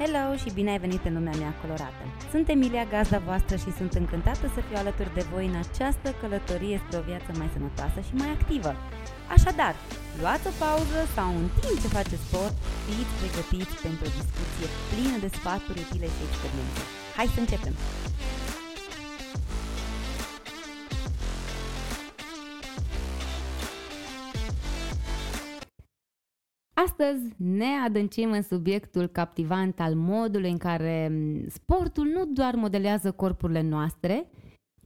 Hello și bine ai venit în lumea mea colorată! Sunt Emilia, gazda voastră și sunt încântată să fiu alături de voi în această călătorie spre o viață mai sănătoasă și mai activă. Așadar, luați o pauză sau în timp ce faceți sport, fiți pregătiți pentru o discuție plină de sfaturi utile și experiențe. Hai să începem! Astăzi ne adâncim în subiectul captivant al modului în care sportul nu doar modelează corpurile noastre,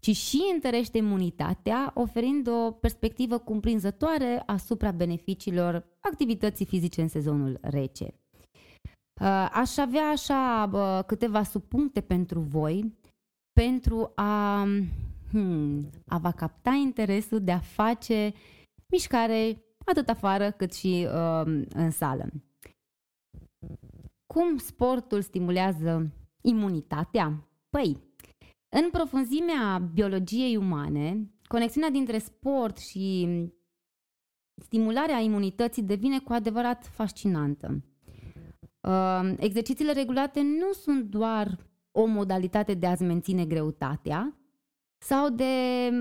ci și întărește imunitatea, oferind o perspectivă cuprinzătoare asupra beneficiilor activității fizice în sezonul rece. Uh, aș avea așa câteva subpuncte pentru voi pentru a, hmm, a vă capta interesul de a face mișcare atât afară cât și uh, în sală. Cum sportul stimulează imunitatea? Păi, în profunzimea biologiei umane, conexiunea dintre sport și stimularea imunității devine cu adevărat fascinantă. Uh, exercițiile regulate nu sunt doar o modalitate de a-ți menține greutatea, sau de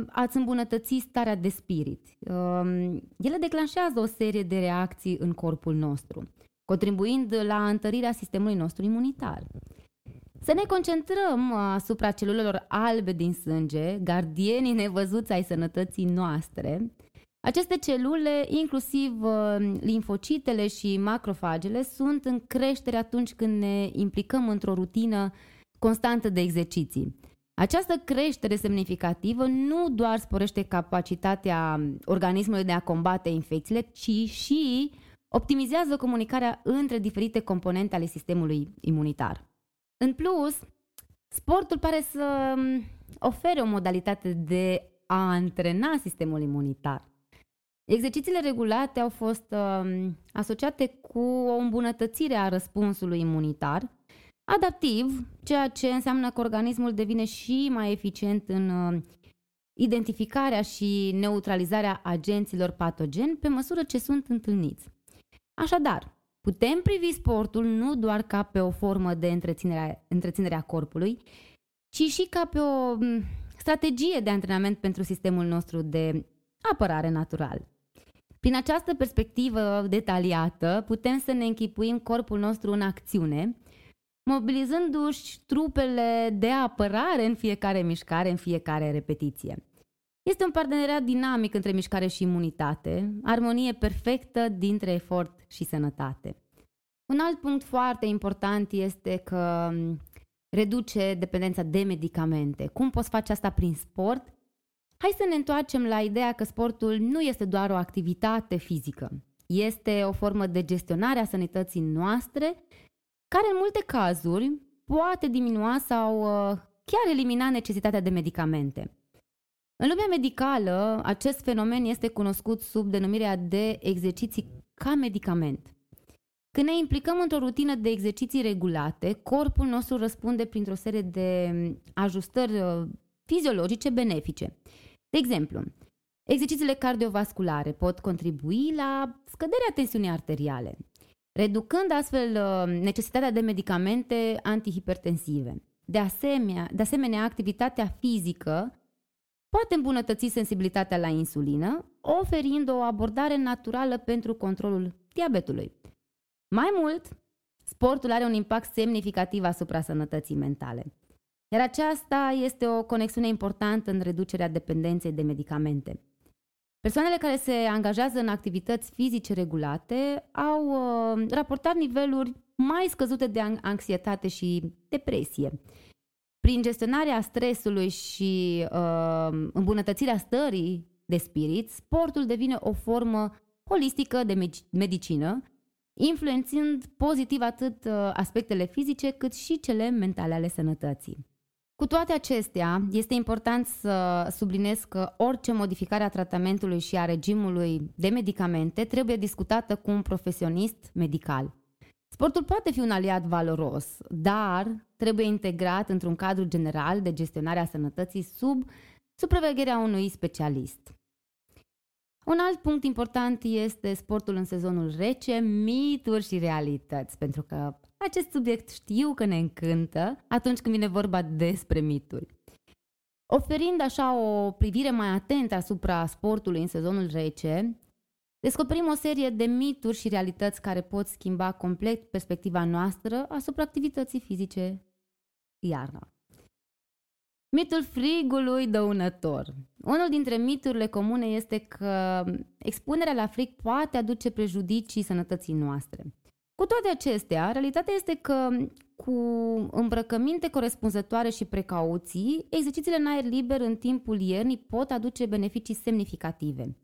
a-ți îmbunătăți starea de spirit. Um, ele declanșează o serie de reacții în corpul nostru, contribuind la întărirea sistemului nostru imunitar. Să ne concentrăm asupra celulelor albe din sânge, gardienii nevăzuți ai sănătății noastre. Aceste celule, inclusiv uh, linfocitele și macrofagele, sunt în creștere atunci când ne implicăm într-o rutină constantă de exerciții. Această creștere semnificativă nu doar sporește capacitatea organismului de a combate infecțiile, ci și optimizează comunicarea între diferite componente ale sistemului imunitar. În plus, sportul pare să um, ofere o modalitate de a antrena sistemul imunitar. Exercițiile regulate au fost uh, asociate cu o îmbunătățire a răspunsului imunitar, adaptiv, ceea ce înseamnă că organismul devine și mai eficient în uh, identificarea și neutralizarea agenților patogeni pe măsură ce sunt întâlniți. Așadar, putem privi sportul nu doar ca pe o formă de întreținere, întreținere a corpului, ci și ca pe o mm, strategie de antrenament pentru sistemul nostru de apărare natural. Prin această perspectivă detaliată, putem să ne închipuim corpul nostru în acțiune, mobilizându-și trupele de apărare în fiecare mișcare, în fiecare repetiție. Este un parteneriat dinamic între mișcare și imunitate, armonie perfectă dintre efort și sănătate. Un alt punct foarte important este că reduce dependența de medicamente. Cum poți face asta prin sport? Hai să ne întoarcem la ideea că sportul nu este doar o activitate fizică. Este o formă de gestionare a sănătății noastre care în multe cazuri poate diminua sau uh, chiar elimina necesitatea de medicamente. În lumea medicală, acest fenomen este cunoscut sub denumirea de exerciții ca medicament. Când ne implicăm într-o rutină de exerciții regulate, corpul nostru răspunde printr-o serie de ajustări uh, fiziologice benefice. De exemplu, exercițiile cardiovasculare pot contribui la scăderea tensiunii arteriale, reducând astfel uh, necesitatea de medicamente antihipertensive. De asemenea, de asemenea, activitatea fizică poate îmbunătăți sensibilitatea la insulină, oferind o abordare naturală pentru controlul diabetului. Mai mult, sportul are un impact semnificativ asupra sănătății mentale. Iar aceasta este o conexiune importantă în reducerea dependenței de medicamente. Persoanele care se angajează în activități fizice regulate au uh, raportat niveluri mai scăzute de anxietate și depresie. Prin gestionarea stresului și uh, îmbunătățirea stării de spirit, sportul devine o formă holistică de medicină, influențând pozitiv atât uh, aspectele fizice cât și cele mentale ale sănătății. Cu toate acestea, este important să subliniez că orice modificare a tratamentului și a regimului de medicamente trebuie discutată cu un profesionist medical. Sportul poate fi un aliat valoros, dar trebuie integrat într-un cadru general de gestionare a sănătății sub supravegherea unui specialist. Un alt punct important este sportul în sezonul rece, mituri și realități, pentru că acest subiect știu că ne încântă atunci când vine vorba despre mituri. Oferind așa o privire mai atentă asupra sportului în sezonul rece, descoperim o serie de mituri și realități care pot schimba complet perspectiva noastră asupra activității fizice iarna. Mitul frigului dăunător. Unul dintre miturile comune este că expunerea la frig poate aduce prejudicii sănătății noastre. Cu toate acestea, realitatea este că cu îmbrăcăminte corespunzătoare și precauții, exercițiile în aer liber în timpul iernii pot aduce beneficii semnificative.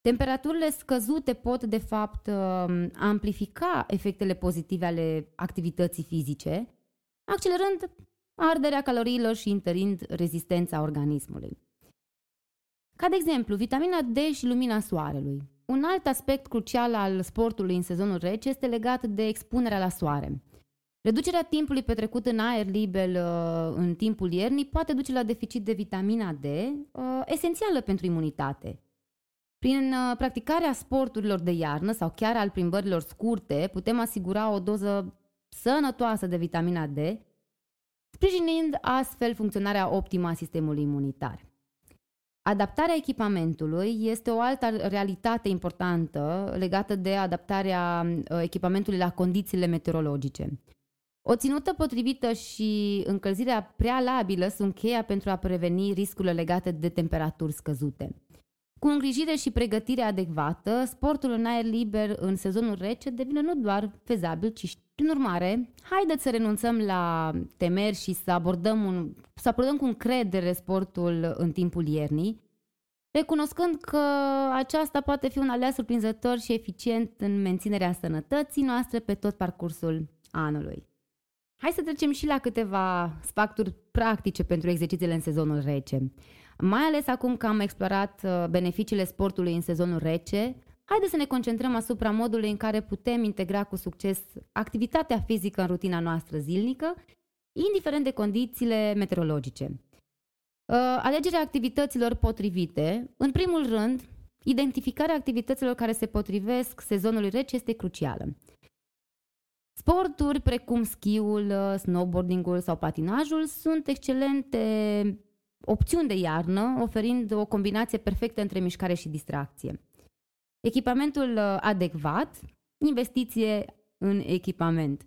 Temperaturile scăzute pot, de fapt, uh, amplifica efectele pozitive ale activității fizice, accelerând arderea caloriilor și întărind rezistența organismului. Ca de exemplu, vitamina D și lumina soarelui. Un alt aspect crucial al sportului în sezonul rece este legat de expunerea la soare. Reducerea timpului petrecut în aer liber uh, în timpul iernii poate duce la deficit de vitamina D, uh, esențială pentru imunitate. Prin uh, practicarea sporturilor de iarnă sau chiar al plimbărilor scurte, putem asigura o doză sănătoasă de vitamina D, sprijinind astfel funcționarea optimă a sistemului imunitar. Adaptarea echipamentului este o altă realitate importantă legată de adaptarea uh, echipamentului la condițiile meteorologice. O ținută potrivită și încălzirea prealabilă sunt cheia pentru a preveni riscurile legate de temperaturi scăzute. Cu îngrijire și pregătire adecvată, sportul în aer liber în sezonul rece devine nu doar fezabil, ci și prin urmare, haideți să renunțăm la temeri și să abordăm, un, să abordăm cu încredere sportul în timpul iernii, recunoscând că aceasta poate fi un aliat surprinzător și eficient în menținerea sănătății noastre pe tot parcursul anului. Hai să trecem și la câteva sfacturi practice pentru exercițiile în sezonul rece. Mai ales acum că am explorat uh, beneficiile sportului în sezonul rece, haideți să ne concentrăm asupra modului în care putem integra cu succes activitatea fizică în rutina noastră zilnică, indiferent de condițiile meteorologice. Uh, alegerea activităților potrivite, în primul rând, identificarea activităților care se potrivesc sezonului rece este crucială. Sporturi precum schiul, uh, snowboardingul sau patinajul sunt excelente opțiuni de iarnă, oferind o combinație perfectă între mișcare și distracție. Echipamentul uh, adecvat, investiție în echipament.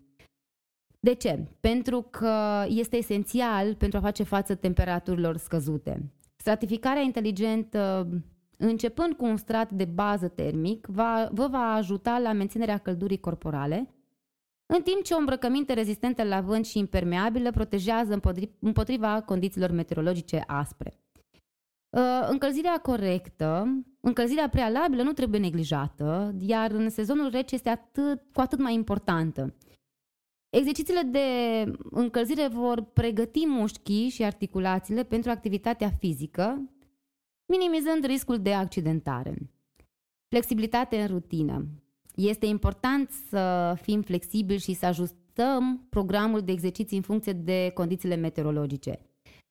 De ce? Pentru că este esențial pentru a face față temperaturilor scăzute. Stratificarea inteligentă, începând cu un strat de bază termic, va, vă va ajuta la menținerea căldurii corporale, în timp ce o îmbrăcăminte rezistentă la vânt și impermeabilă protejează împotriva condițiilor meteorologice aspre. Uh, încălzirea corectă, încălzirea prealabilă nu trebuie neglijată, iar în sezonul rece este atât, cu atât mai importantă. Exercițiile de încălzire vor pregăti mușchii și articulațiile pentru activitatea fizică, minimizând riscul de accidentare. Flexibilitate în rutină. Este important să fim flexibili și să ajustăm programul de exerciții în funcție de condițiile meteorologice.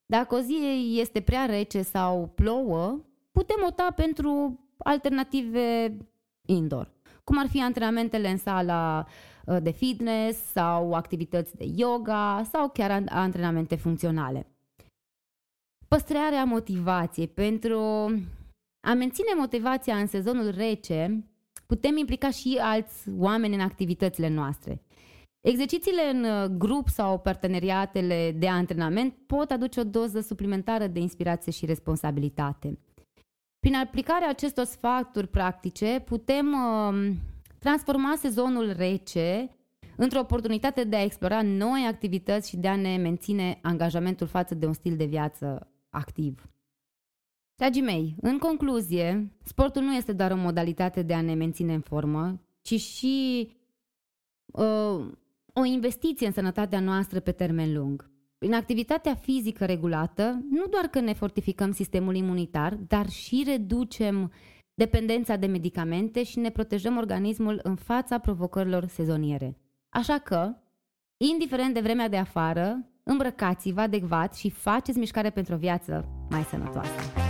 Dacă o zi este prea rece sau plouă, putem opta pentru alternative indoor, cum ar fi antrenamentele în sala uh, de fitness sau activități de yoga sau chiar antrenamente funcționale. Păstrarea motivației. Pentru a menține motivația în sezonul rece, putem implica și alți oameni în activitățile noastre. Exercițiile în uh, grup sau parteneriatele de antrenament pot aduce o doză suplimentară de inspirație și responsabilitate. Prin aplicarea acestor sfaturi practice, putem uh, transforma sezonul rece într-o oportunitate de a explora noi activități și de a ne menține angajamentul față de un stil de viață activ. Dragii mei, în concluzie, sportul nu este doar o modalitate de a ne menține în formă, ci și uh, o investiție în sănătatea noastră pe termen lung. Prin activitatea fizică regulată, nu doar că ne fortificăm sistemul imunitar, dar și reducem dependența de medicamente și ne protejăm organismul în fața provocărilor sezoniere. Așa că, indiferent de vremea de afară, îmbrăcați-vă adecvat și faceți mișcare pentru o viață mai sănătoasă.